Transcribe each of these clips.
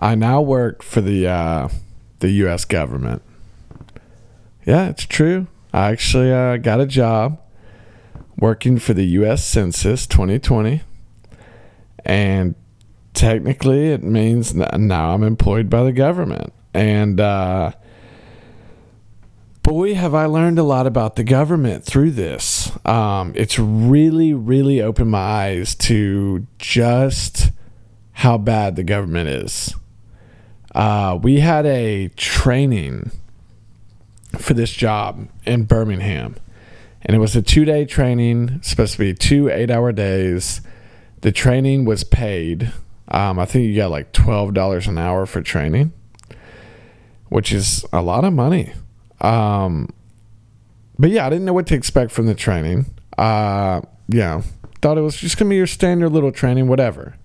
I now work for the uh, the U.S. government. Yeah, it's true. I actually uh, got a job working for the U.S. Census 2020, and technically it means now I'm employed by the government. And uh, boy, have I learned a lot about the government through this. Um, it's really, really opened my eyes to just how bad the government is. Uh, we had a training for this job in Birmingham, and it was a two day training, supposed to be two eight hour days. The training was paid. Um, I think you got like $12 an hour for training, which is a lot of money. Um, but yeah, I didn't know what to expect from the training. Uh, yeah, thought it was just gonna be your standard little training, whatever.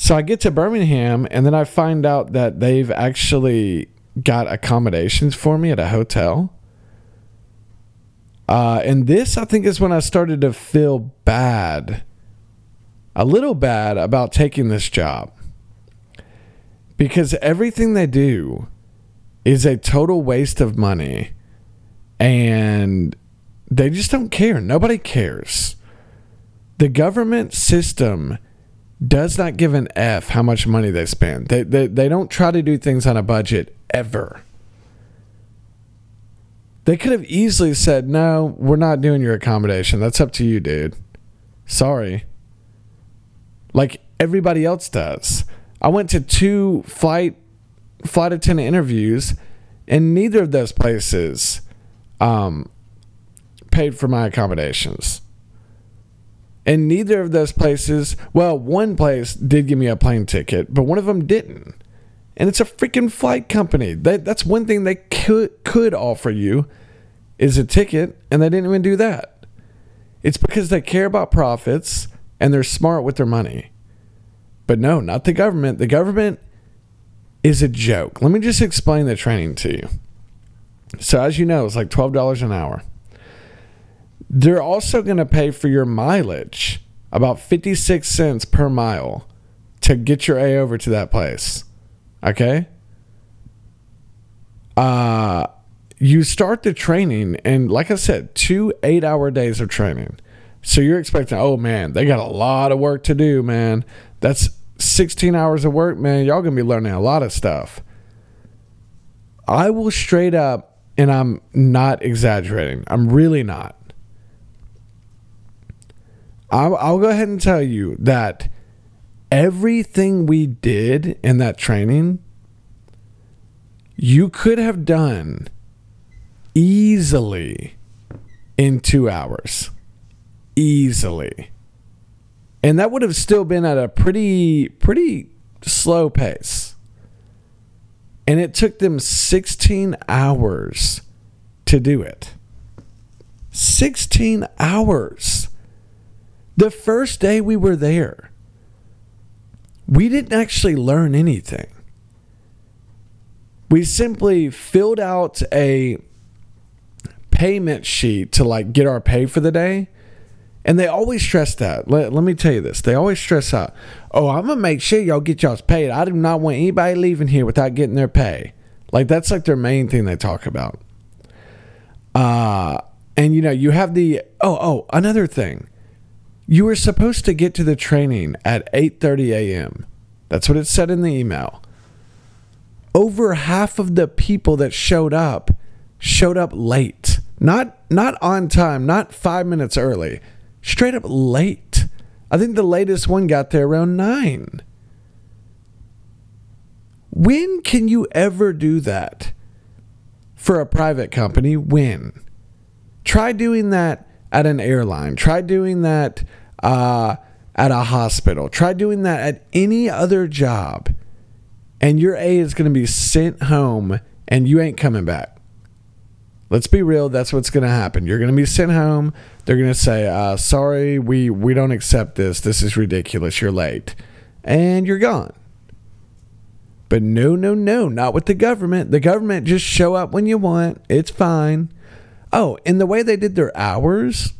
So I get to Birmingham, and then I find out that they've actually got accommodations for me at a hotel. Uh, and this, I think, is when I started to feel bad, a little bad about taking this job. Because everything they do is a total waste of money and they just don't care. Nobody cares. The government system does not give an F how much money they spend. They, they, they don't try to do things on a budget ever. They could have easily said, no, we're not doing your accommodation. That's up to you, dude. Sorry. Like everybody else does. I went to two flight flight attendant interviews, and neither of those places um, paid for my accommodations. And neither of those places, well, one place did give me a plane ticket, but one of them didn't. And it's a freaking flight company. That, that's one thing they could, could offer you is a ticket, and they didn't even do that. It's because they care about profits and they're smart with their money. But no, not the government. The government is a joke. Let me just explain the training to you. So, as you know, it's like $12 an hour. They're also going to pay for your mileage, about 56 cents per mile, to get your A over to that place. Okay? Uh, you start the training, and like I said, two eight hour days of training. So you're expecting, oh man, they got a lot of work to do, man. That's 16 hours of work, man, y'all gonna be learning a lot of stuff. I will straight up, and I'm not exaggerating, I'm really not. I'll, I'll go ahead and tell you that everything we did in that training, you could have done easily in two hours. Easily. And that would have still been at a pretty pretty slow pace. And it took them 16 hours to do it. 16 hours the first day we were there we didn't actually learn anything we simply filled out a payment sheet to like get our pay for the day and they always stress that. Let, let me tell you this. They always stress out, oh, I'm going to make sure y'all get y'all's paid. I do not want anybody leaving here without getting their pay. Like, that's like their main thing they talk about. Uh, and, you know, you have the, oh, oh, another thing. You were supposed to get to the training at 8.30 a.m. That's what it said in the email. Over half of the people that showed up showed up late. Not not on time, not 5 minutes early straight up late. I think the latest one got there around nine. When can you ever do that for a private company? When? Try doing that at an airline. Try doing that uh, at a hospital. Try doing that at any other job. And your A is going to be sent home and you ain't coming back. Let's be real. That's what's going to happen. You're going to be sent home. They're going to say, uh, "Sorry, we we don't accept this. This is ridiculous. You're late," and you're gone. But no, no, no, not with the government. The government just show up when you want. It's fine. Oh, and the way they did their hours,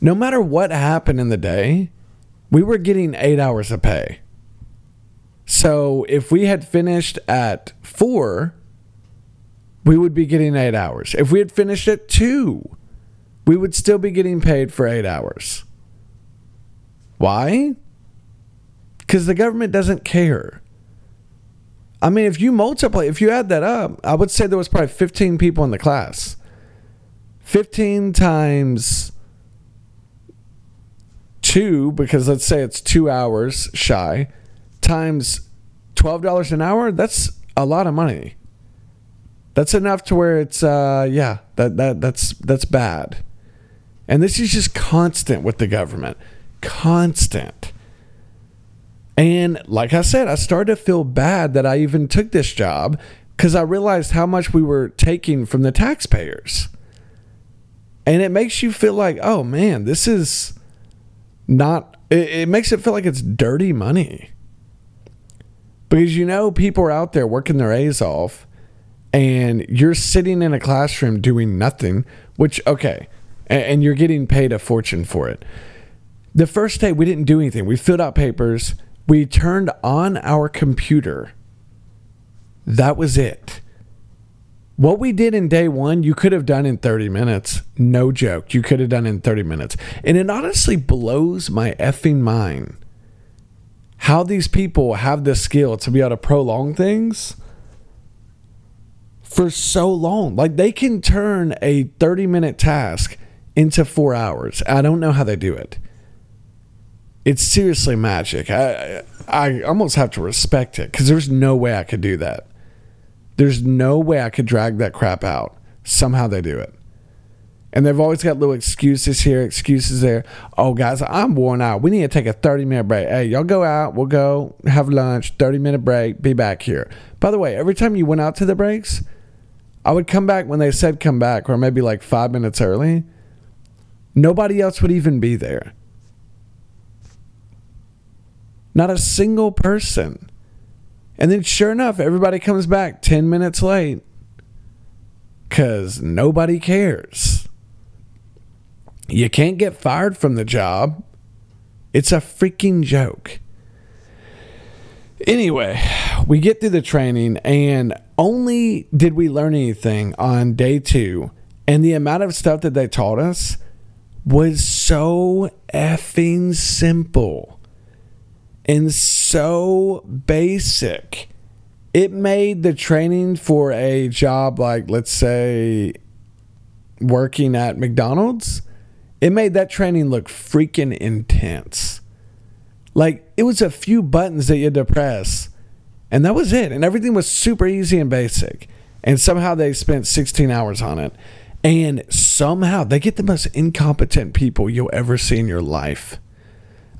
no matter what happened in the day, we were getting eight hours of pay. So if we had finished at four, we would be getting eight hours. If we had finished at two, we would still be getting paid for eight hours. Why? Because the government doesn't care. I mean, if you multiply, if you add that up, I would say there was probably 15 people in the class. 15 times two, because let's say it's two hours shy, times $12 an hour, that's a lot of money. That's enough to where it's uh yeah, that that that's that's bad. And this is just constant with the government. Constant. And like I said, I started to feel bad that I even took this job because I realized how much we were taking from the taxpayers. And it makes you feel like, oh man, this is not, it, it makes it feel like it's dirty money. Because you know, people are out there working their A's off and you're sitting in a classroom doing nothing, which, okay, and, and you're getting paid a fortune for it. The first day, we didn't do anything. We filled out papers we turned on our computer. That was it. What we did in day one, you could have done in 30 minutes. No joke. You could have done in 30 minutes. And it honestly blows my effing mind how these people have the skill to be able to prolong things for so long. Like they can turn a 30 minute task into four hours. I don't know how they do it it's seriously magic. I I almost have to respect it because there's no way I could do that. There's no way I could drag that crap out. Somehow they do it. And they've always got little excuses here, excuses there. Oh, guys, I'm worn out. We need to take a 30 minute break. Hey, y'all go out. We'll go have lunch, 30 minute break, be back here. By the way, every time you went out to the breaks, I would come back when they said come back, or maybe like five minutes early. Nobody else would even be there. Not a single person. And then, sure enough, everybody comes back 10 minutes late because nobody cares. You can't get fired from the job. It's a freaking joke. Anyway, we get through the training, and only did we learn anything on day two. And the amount of stuff that they taught us was so effing simple and basic. It made the training for a job like, let's say, working at McDonald's, it made that training look freaking intense. Like, it was a few buttons that you had to press, and that was it. And everything was super easy and basic. And somehow they spent 16 hours on it. And somehow they get the most incompetent people you'll ever see in your life.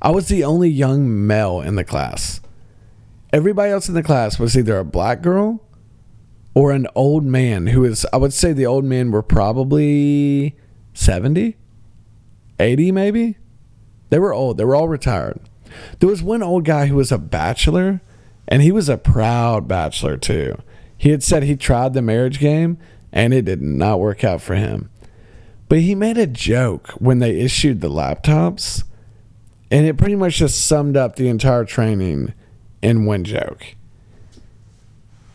I was the only young male in the class. Everybody else in the class was either a black girl or an old man who is, I would say the old men were probably 70, 80 maybe. They were old, they were all retired. There was one old guy who was a bachelor, and he was a proud bachelor too. He had said he tried the marriage game and it did not work out for him. But he made a joke when they issued the laptops and it pretty much just summed up the entire training in one joke.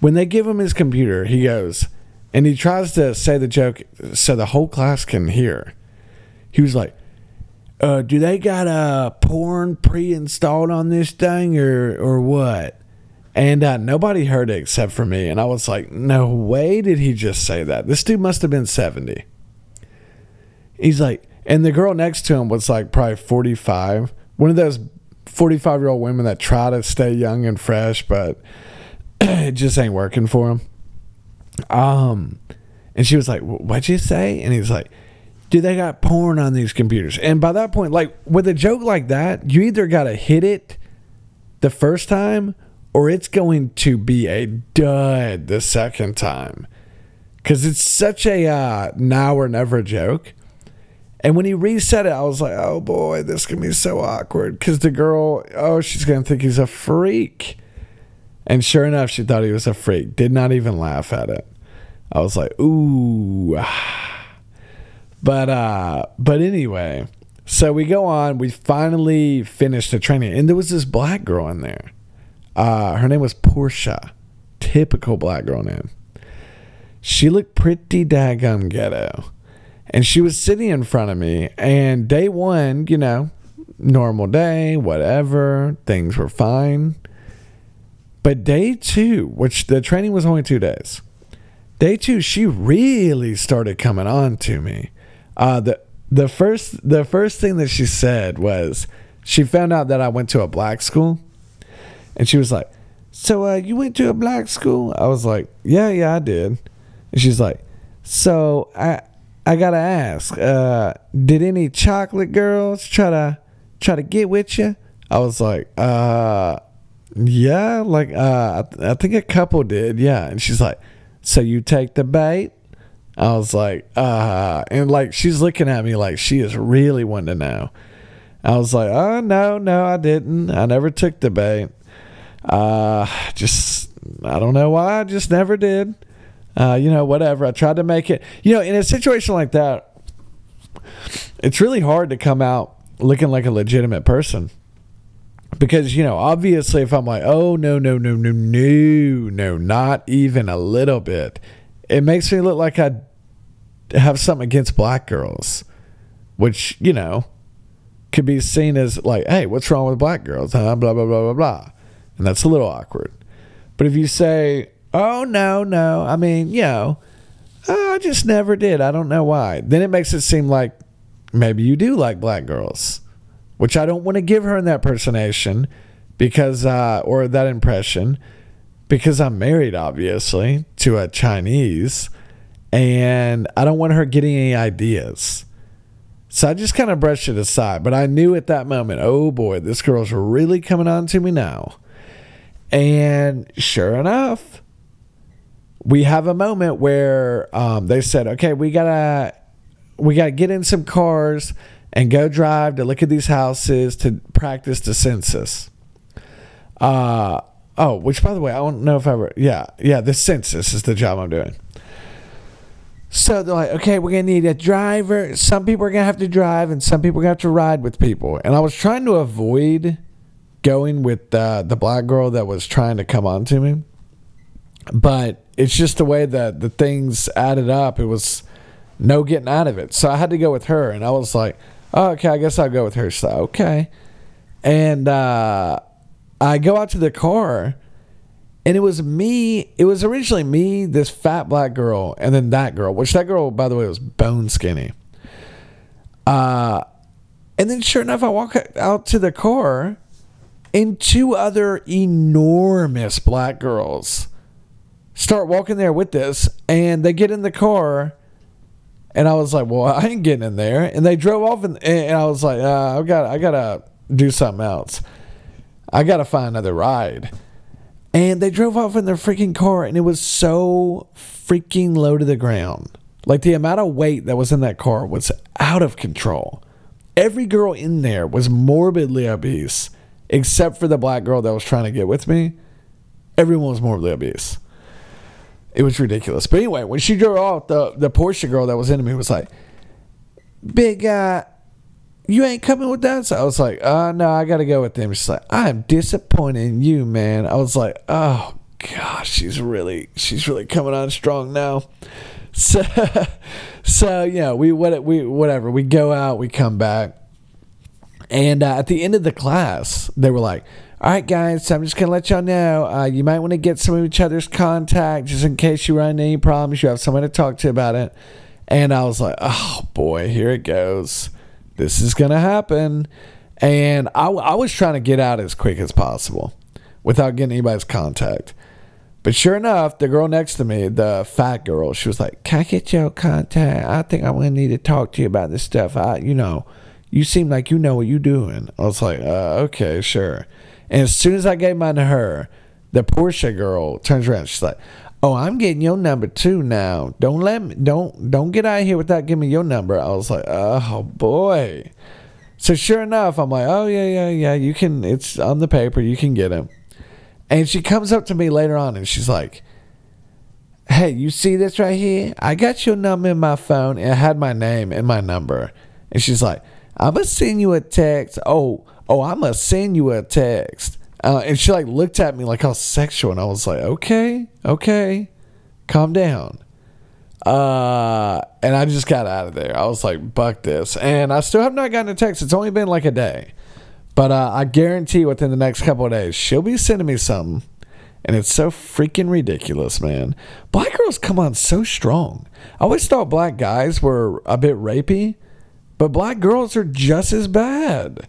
When they give him his computer, he goes and he tries to say the joke so the whole class can hear. He was like, uh, do they got a porn pre-installed on this thing or or what? And uh, nobody heard it except for me. And I was like, no way did he just say that. This dude must have been 70. He's like, and the girl next to him was like probably 45 one of those 45 year old women that try to stay young and fresh, but it just ain't working for them. Um, and she was like, "What'd you say?" And he's like, "Dude, they got porn on these computers." And by that point, like with a joke like that, you either got to hit it the first time, or it's going to be a dud the second time, because it's such a uh, now or never joke. And when he reset it, I was like, oh boy, this can be so awkward. Because the girl, oh, she's going to think he's a freak. And sure enough, she thought he was a freak. Did not even laugh at it. I was like, ooh. But uh, but anyway, so we go on. We finally finished the training, and there was this black girl in there. Uh, her name was Portia. Typical black girl name. She looked pretty daggum ghetto. And she was sitting in front of me. And day one, you know, normal day, whatever, things were fine. But day two, which the training was only two days, day two, she really started coming on to me. Uh, the the first the first thing that she said was she found out that I went to a black school, and she was like, "So uh, you went to a black school?" I was like, "Yeah, yeah, I did." And she's like, "So I I gotta ask, uh, did any chocolate girls try to try to get with you?" I was like, "Uh." Yeah, like uh, I, th- I think a couple did. Yeah, and she's like, "So you take the bait?" I was like, "Uh," and like she's looking at me like she is really wanting to know. I was like, "Oh no, no, I didn't. I never took the bait. Uh, just I don't know why. I just never did. Uh, you know, whatever. I tried to make it. You know, in a situation like that, it's really hard to come out looking like a legitimate person." because you know obviously if i'm like oh no no no no no no not even a little bit it makes me look like i have something against black girls which you know could be seen as like hey what's wrong with black girls huh? blah blah blah blah blah and that's a little awkward but if you say oh no no i mean you know oh, i just never did i don't know why then it makes it seem like maybe you do like black girls which I don't want to give her in that personation because, uh, or that impression, because I'm married, obviously, to a Chinese, and I don't want her getting any ideas. So I just kind of brushed it aside. But I knew at that moment, oh boy, this girl's really coming on to me now. And sure enough, we have a moment where um, they said, okay, we gotta we gotta get in some cars and go drive to look at these houses to practice the census. Uh, oh, which by the way, I don't know if I ever, yeah, yeah, the census is the job I'm doing. So they're like, okay, we're gonna need a driver. Some people are gonna have to drive, and some people are gonna have to ride with people. And I was trying to avoid going with uh, the black girl that was trying to come on to me, but it's just the way that the things added up. It was no getting out of it. So I had to go with her, and I was like, oh, okay, I guess I'll go with her. So, okay. And uh, I go out to the car, and it was me. It was originally me, this fat black girl, and then that girl, which that girl, by the way, was bone skinny. Uh, and then sure enough, I walk out to the car, and two other enormous black girls start walking there with this, and they get in the car and I was like, well, I ain't getting in there. And they drove off, and, and I was like, uh, I got, I gotta do something else. I gotta find another ride. And they drove off in their freaking car, and it was so freaking low to the ground. Like the amount of weight that was in that car was out of control. Every girl in there was morbidly obese, except for the black girl that was trying to get with me. Everyone was morbidly obese. It was ridiculous. But anyway, when she drove off, the the Portia girl that was into me was like, "Big guy, you ain't coming with us." I was like, "Uh, no, I gotta go with them." She's like, "I'm disappointed in you, man." I was like, "Oh gosh, she's really she's really coming on strong now." So, so yeah, we what we whatever we go out, we come back, and uh, at the end of the class, they were like, all right, guys, so I'm just going to let y'all know uh, you might want to get some of each other's contact just in case you run into any problems. You have someone to talk to about it. And I was like, oh boy, here it goes. This is going to happen. And I, I was trying to get out as quick as possible without getting anybody's contact. But sure enough, the girl next to me, the fat girl, she was like, Can I get your contact? I think I'm going to need to talk to you about this stuff. I, you know, you seem like you know what you're doing. I was like, uh, Okay, sure. And as soon as I gave mine to her, the Portia girl turns around. She's like, "Oh, I'm getting your number too now. Don't let me. Don't don't get out of here without giving me your number." I was like, "Oh boy." So sure enough, I'm like, "Oh yeah, yeah, yeah. You can. It's on the paper. You can get him." And she comes up to me later on, and she's like, "Hey, you see this right here? I got your number in my phone, and I had my name and my number." And she's like, "I'm gonna send you a text. Oh." Oh, I'm going to send you a text Uh, and she like looked at me like I was sexual, and I was like, okay, okay, calm down. Uh, and I just got out of there. I was like, buck this. And I still have not gotten a text. It's only been like a day. But uh, I guarantee within the next couple of days, she'll be sending me something. And it's so freaking ridiculous, man. Black girls come on so strong. I always thought black guys were a bit rapey, but black girls are just as bad.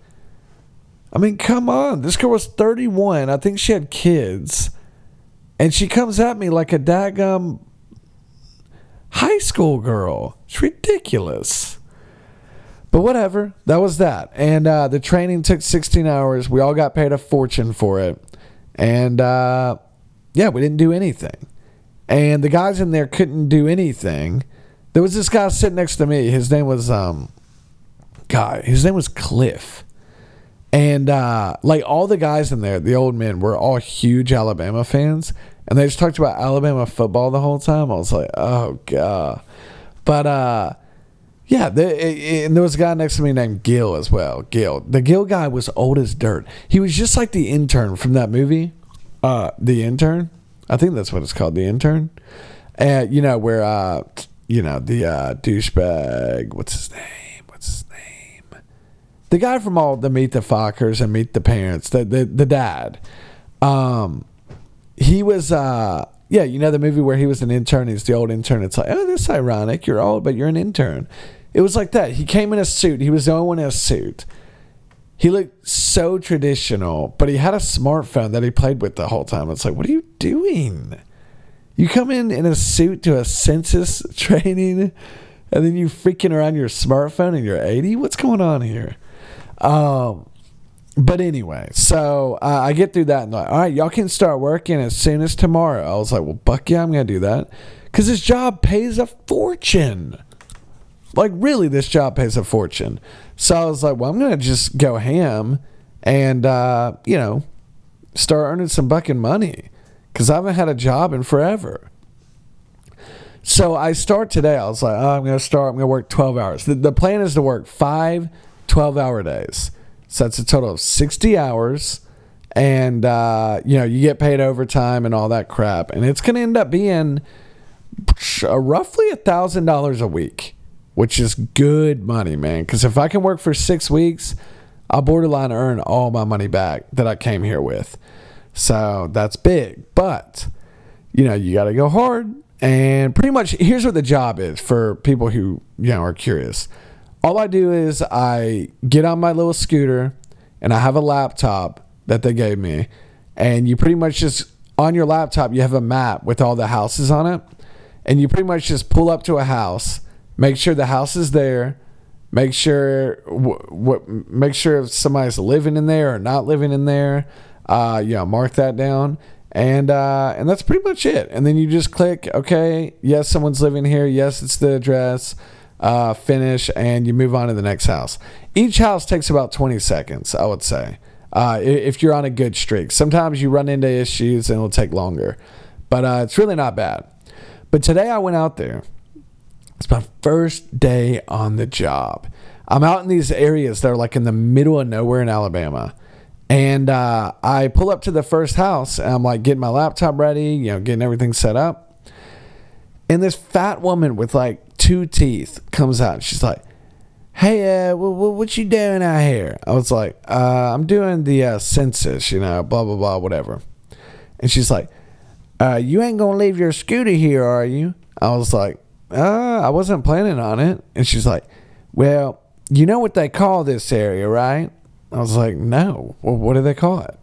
I mean, come on. This girl was 31. I think she had kids. And she comes at me like a daggum high school girl. It's ridiculous. But whatever. That was that. And uh, the training took 16 hours. We all got paid a fortune for it. And uh, yeah, we didn't do anything. And the guys in there couldn't do anything. There was this guy sitting next to me. His name was um guy. His name was Cliff. And uh, like all the guys in there, the old men were all huge Alabama fans and they just talked about Alabama football the whole time. I was like, oh god. But uh, yeah, the, it, and there was a guy next to me named Gil as well. Gil, the Gil guy was old as dirt. He was just like the intern from that movie, uh, the intern. I think that's what it's called, the intern. And you know where uh, you know the uh, douchebag. What's his name? The guy from all the Meet the Fockers and Meet the Parents. The the, the dad. Um, he was uh yeah, you know the movie where he was an intern, he's the old intern. It's like, oh, this ironic. You're old, but you're an intern. It was like that. He came in a suit. He was the only one in a suit. He looked so traditional, but he had a smartphone that he played with the whole time. It's like, what are you doing? You come in in a suit to a census training, and then you freaking around your smartphone and you're 80? What's going on here? Um, but anyway, so uh, I get through that and like, all right, y'all can start working as soon as tomorrow. I was like, well, buck yeah, I'm gonna do that because this job pays a fortune. Like really, this job pays a fortune. So I was like, well, I'm gonna just go ham and uh, you know start earning some bucking money because I haven't had a job in forever. So I start today. I was like, oh, I'm gonna start. I'm gonna work 12 hours. The, the plan is to work five 12 hour days. So that's a total of 60 hours. And, uh, you know, you get paid overtime and all that crap. And it's going to end up being uh, roughly a $1,000 a week, which is good money, man. Because if I can work for six weeks, I'll borderline earn all my money back that I came here with. So that's big. But, you know, you got to go hard. And pretty much here's what the job is for people who, you know, are curious all I do is I get on my little scooter and I have a laptop that they gave me. And you pretty much just, on your laptop, you have a map with all the houses on it. And you pretty much just pull up to a house, make sure the house is there, make sure what make sure if somebody's living in there or not living in there. Uh, know, mark that down, and uh, and that's pretty much it. And then you just click, okay, yes, someone's living here. Yes, it's the address uh, finish, and you move on to the next house. Each house takes about 20 seconds, I would say, uh, if you're on a good streak. Sometimes you run into issues and it'll take longer, but uh, it's really not bad. But today I went out there. It's my first day on the job. I'm out in these areas that are like in the middle of nowhere in Alabama. And uh, I pull up to the first house and I'm like getting my laptop ready, you know, getting everything set up. And this fat woman with like two teeth comes out. She's like, "Hey, uh, what, what you doing out here?" I was like, uh, "I'm doing the uh, census, you know, blah blah blah, whatever." And she's like, uh, "You ain't gonna leave your scooter here, are you?" I was like, "Uh, I wasn't planning on it." And she's like, "Well, you know what they call this area, right?" I was like, "No. Well, what do they call it?"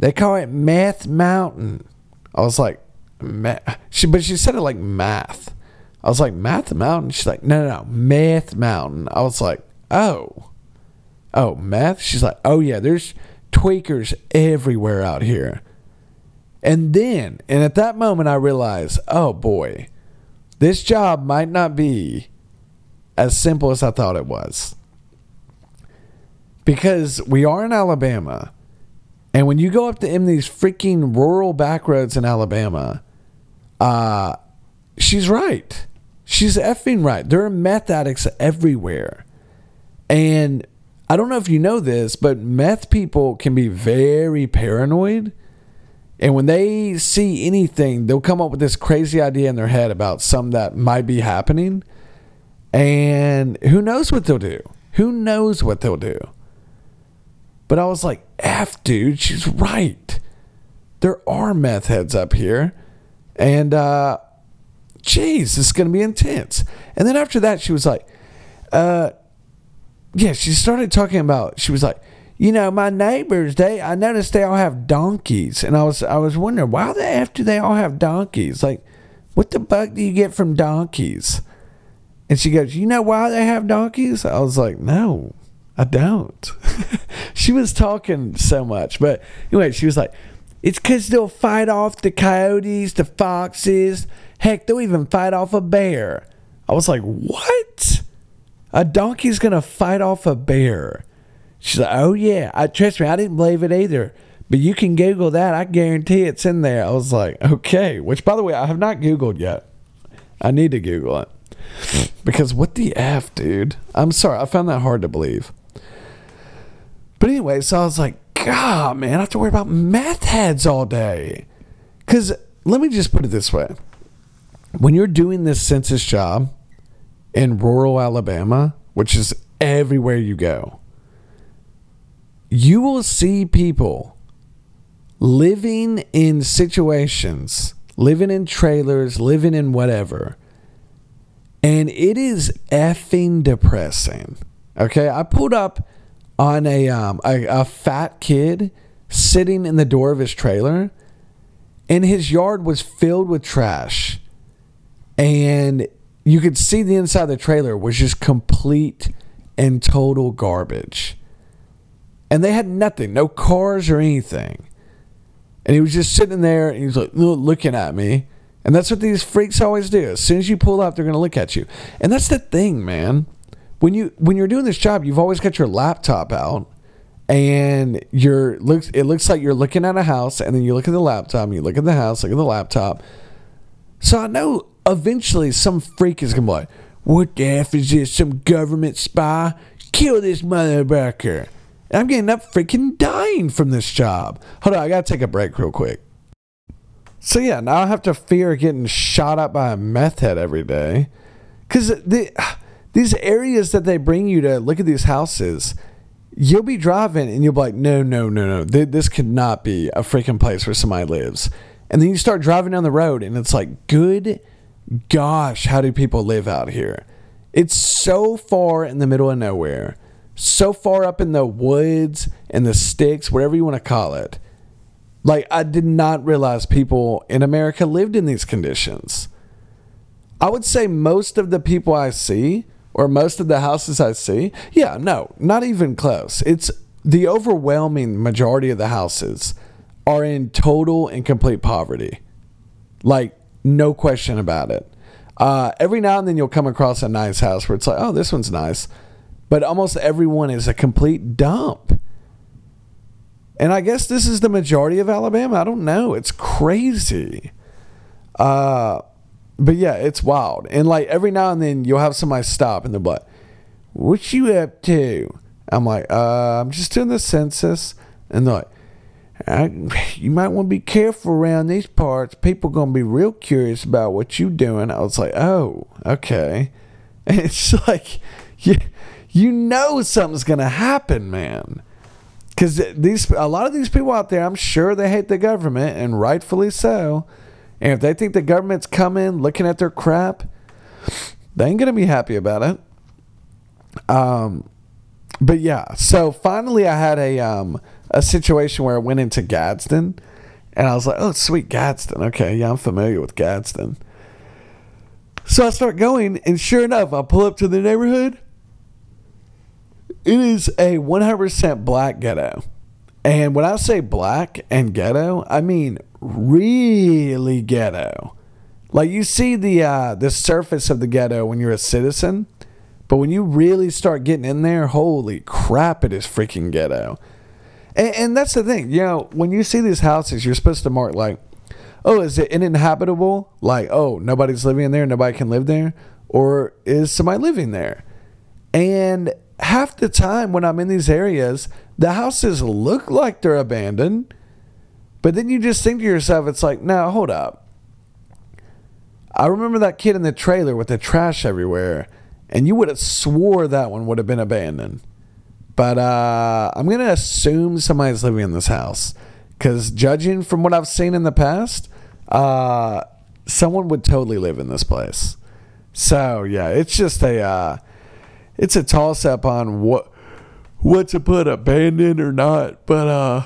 They call it Meth Mountain. I was like, "Math." She, but she said it like math. I was like, Math Mountain? She's like, no, no, no, Math Mountain. I was like, oh. Oh, math? She's like, oh, yeah, there's tweakers everywhere out here. And then, and at that moment, I realized, oh boy, this job might not be as simple as I thought it was. Because we are in Alabama, and when you go up to in these freaking rural back roads in Alabama, uh, she's right. She's effing right. There are meth addicts everywhere. And I don't know if you know this, but meth people can be very paranoid. And when they see anything, they'll come up with this crazy idea in their head about something that might be happening. And who knows what they'll do? Who knows what they'll do? But I was like, F, dude, she's right. There are meth heads up here. And, uh, geez, this is going to be intense. And then after that, she was like, uh, yeah, she started talking about, she was like, you know, my neighbors, they, I noticed they all have donkeys. And I was, I was wondering, why the F do they all have donkeys? Like, what the fuck do you get from donkeys? And she goes, you know why they have donkeys? I was like, no, I don't. she was talking so much. But anyway, she was like, it's because they'll fight off the coyotes, the foxes. Heck, they'll even fight off a bear. I was like, what? A donkey's to fight off a bear. She's like, oh, yeah. I, trust me, I didn't believe it either. But you can Google that. I guarantee it's in there. I was like, okay. Which, by the way, I have not Googled yet. I need to Google it. Because what the F, dude? I'm sorry. I found that hard to believe. But anyway, so I was like, God, man, I have to worry about meth heads all day. Because let me just put it this way when you're doing this census job in rural Alabama, which is everywhere you go, you will see people living in situations, living in trailers, living in whatever. And it is effing depressing. Okay, I pulled up on a um a, a fat kid sitting in the door of his trailer, and his yard was filled with trash, and you could see the inside of the trailer was just complete and total garbage. And they had nothing, no cars or anything. And he was just sitting there and he was like looking at me. And that's what these freaks always do. As soon as you pull up, they're to look at you. And that's the thing, man when you when you're doing this job, you've always got your laptop out and you're looks it looks like you're looking at a house and then you look at the laptop and you look at the house, look at the laptop. So I know eventually some freak is gonna be like, what the F is this? Some government spy? Kill this motherfucker. I'm getting up freaking dying from this job. Hold on, I gotta take a break real quick. So yeah, now I have to fear getting shot up by a meth head every day. Cause the these areas that they bring you to look at these houses, you'll be driving and you'll be like, no, no, no, no, this could not be a freaking place where somebody lives. And then you start driving down the road and it's like, good gosh, how do people live out here? It's so far in the middle of nowhere, so far up in the woods and the sticks, whatever you want to call it. Like, I did not realize people in America lived in these conditions. I would say most of the people I see or most of the houses I see, yeah, no, not even close. It's the overwhelming majority of the houses are in total and complete poverty. Like, no question about it. Uh, every now and then you'll come across a nice house where it's like, oh, this one's nice. But almost everyone is a complete dump. And I guess this is the majority of Alabama. I don't know. It's crazy. Uh, but yeah, it's wild. And like every now and then you'll have somebody stop and they're like, What you up to? I'm like, uh, I'm just doing the census. And they're like, you might want to be careful around these parts. People gonna be real curious about what you're doing. I was like, oh, okay. And it's like, you, you know something's gonna happen, man. Because these, a lot of these people out there, I'm sure they hate the government, and rightfully so. And if they think the government's coming, looking at their crap, they ain't gonna be happy about it. Um, but yeah. So finally, I had a um a situation where I went into Gadsden, and I was like, "Oh, sweet Gadsden. Okay, yeah, I'm familiar with Gadsden." So I start going, and sure enough, I pull up to the neighborhood. It is a 100% black ghetto. And when I say black and ghetto, I mean really ghetto. Like you see the uh, the surface of the ghetto when you're a citizen, but when you really start getting in there, holy crap, it is freaking ghetto. And, and that's the thing, you know, when you see these houses, you're supposed to mark like, oh, is it uninhabitable? Like, oh, nobody's living in there, nobody can live there, or is somebody living there? And half the time when I'm in these areas, the houses look like they're abandoned. But then you just think to yourself, it's like, no, hold up. I remember that kid in the trailer with the trash everywhere, and you would have swore that one would have been abandoned. But uh, I'm going to assume somebody's living in this house. Because judging from what I've seen in the past, uh, someone would totally live in this place. So, yeah, it's just a. Uh, it's a toss up on what what to put abandoned or not. But uh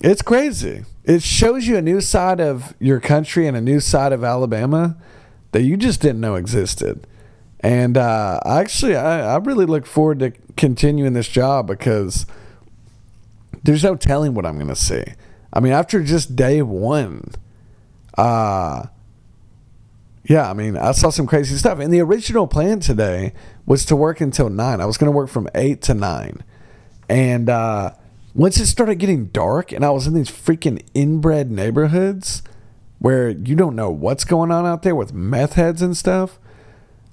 it's crazy. It shows you a new side of your country and a new side of Alabama that you just didn't know existed. And uh, actually, I, I really look forward to continuing this job because there's no telling what I'm going to see. I mean, after just day one, uh, yeah, I mean, I saw some crazy stuff. And the original plan today was to work until nine. I was going to work from eight to nine. And uh, once it started getting dark and I was in these freaking inbred neighborhoods where you don't know what's going on out there with meth heads and stuff,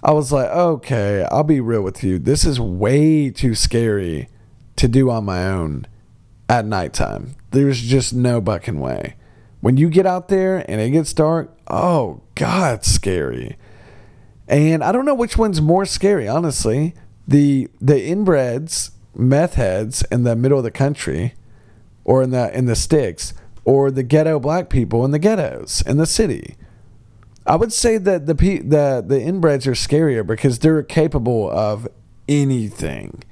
I was like, okay, I'll be real with you. This is way too scary to do on my own at nighttime. There's just no bucking way. When you get out there and it gets dark, oh, God, scary. And I don't know which one's more scary, honestly. The the inbreds, meth heads in the middle of the country, or in the in the sticks, or the ghetto black people in the ghettos in the city. I would say that the the the inbreds are scarier because they're capable of anything.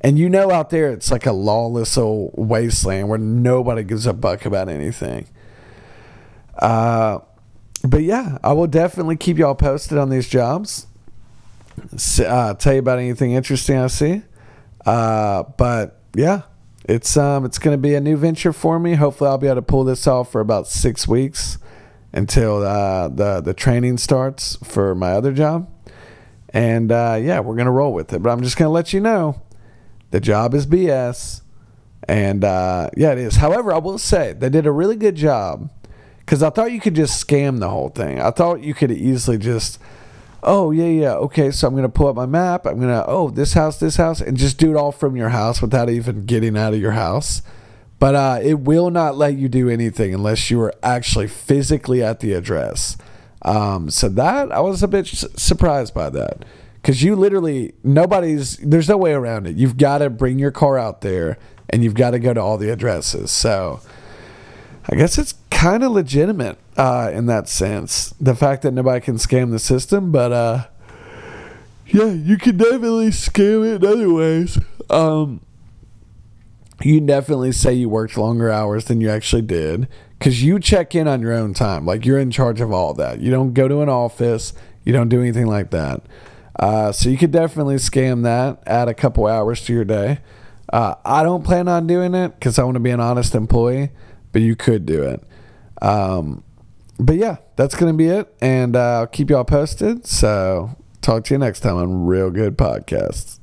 And you know out there it's like a lawless old wasteland where nobody gives a buck about anything. Uh but yeah, I will definitely keep y'all posted on these jobs. Uh, tell you about anything interesting I see. Uh, but yeah, it's um, it's going to be a new venture for me. Hopefully, I'll be able to pull this off for about six weeks until uh, the the training starts for my other job. And uh, yeah, we're gonna roll with it. But I'm just gonna let you know, the job is BS, and uh, yeah, it is. However, I will say they did a really good job because I thought you could just scam the whole thing. I thought you could easily just, oh, yeah, yeah, okay, so I'm to pull up my map. I'm to, oh, this house, this house, and just do it all from your house without even getting out of your house. But uh, it will not let you do anything unless you are actually physically at the address. Um, so that, I was a bit surprised by that. Because you literally, nobody's, there's no way around it. You've got to bring your car out there and you've got to go to all the addresses. So, I guess it's kind of legitimate uh, in that sense. The fact that nobody can scam the system, but uh, yeah, you can definitely scam it in other ways. Um, you definitely say you worked longer hours than you actually did because you check in on your own time. Like you're in charge of all that. You don't go to an office. You don't do anything like that. Uh, so you could definitely scam that. Add a couple hours to your day. Uh, I don't plan on doing it because I want to be an honest employee but you could do it. Um, but yeah, that's going to be it. And uh, I'll keep y'all posted. So talk to you next time on Real Good Podcasts.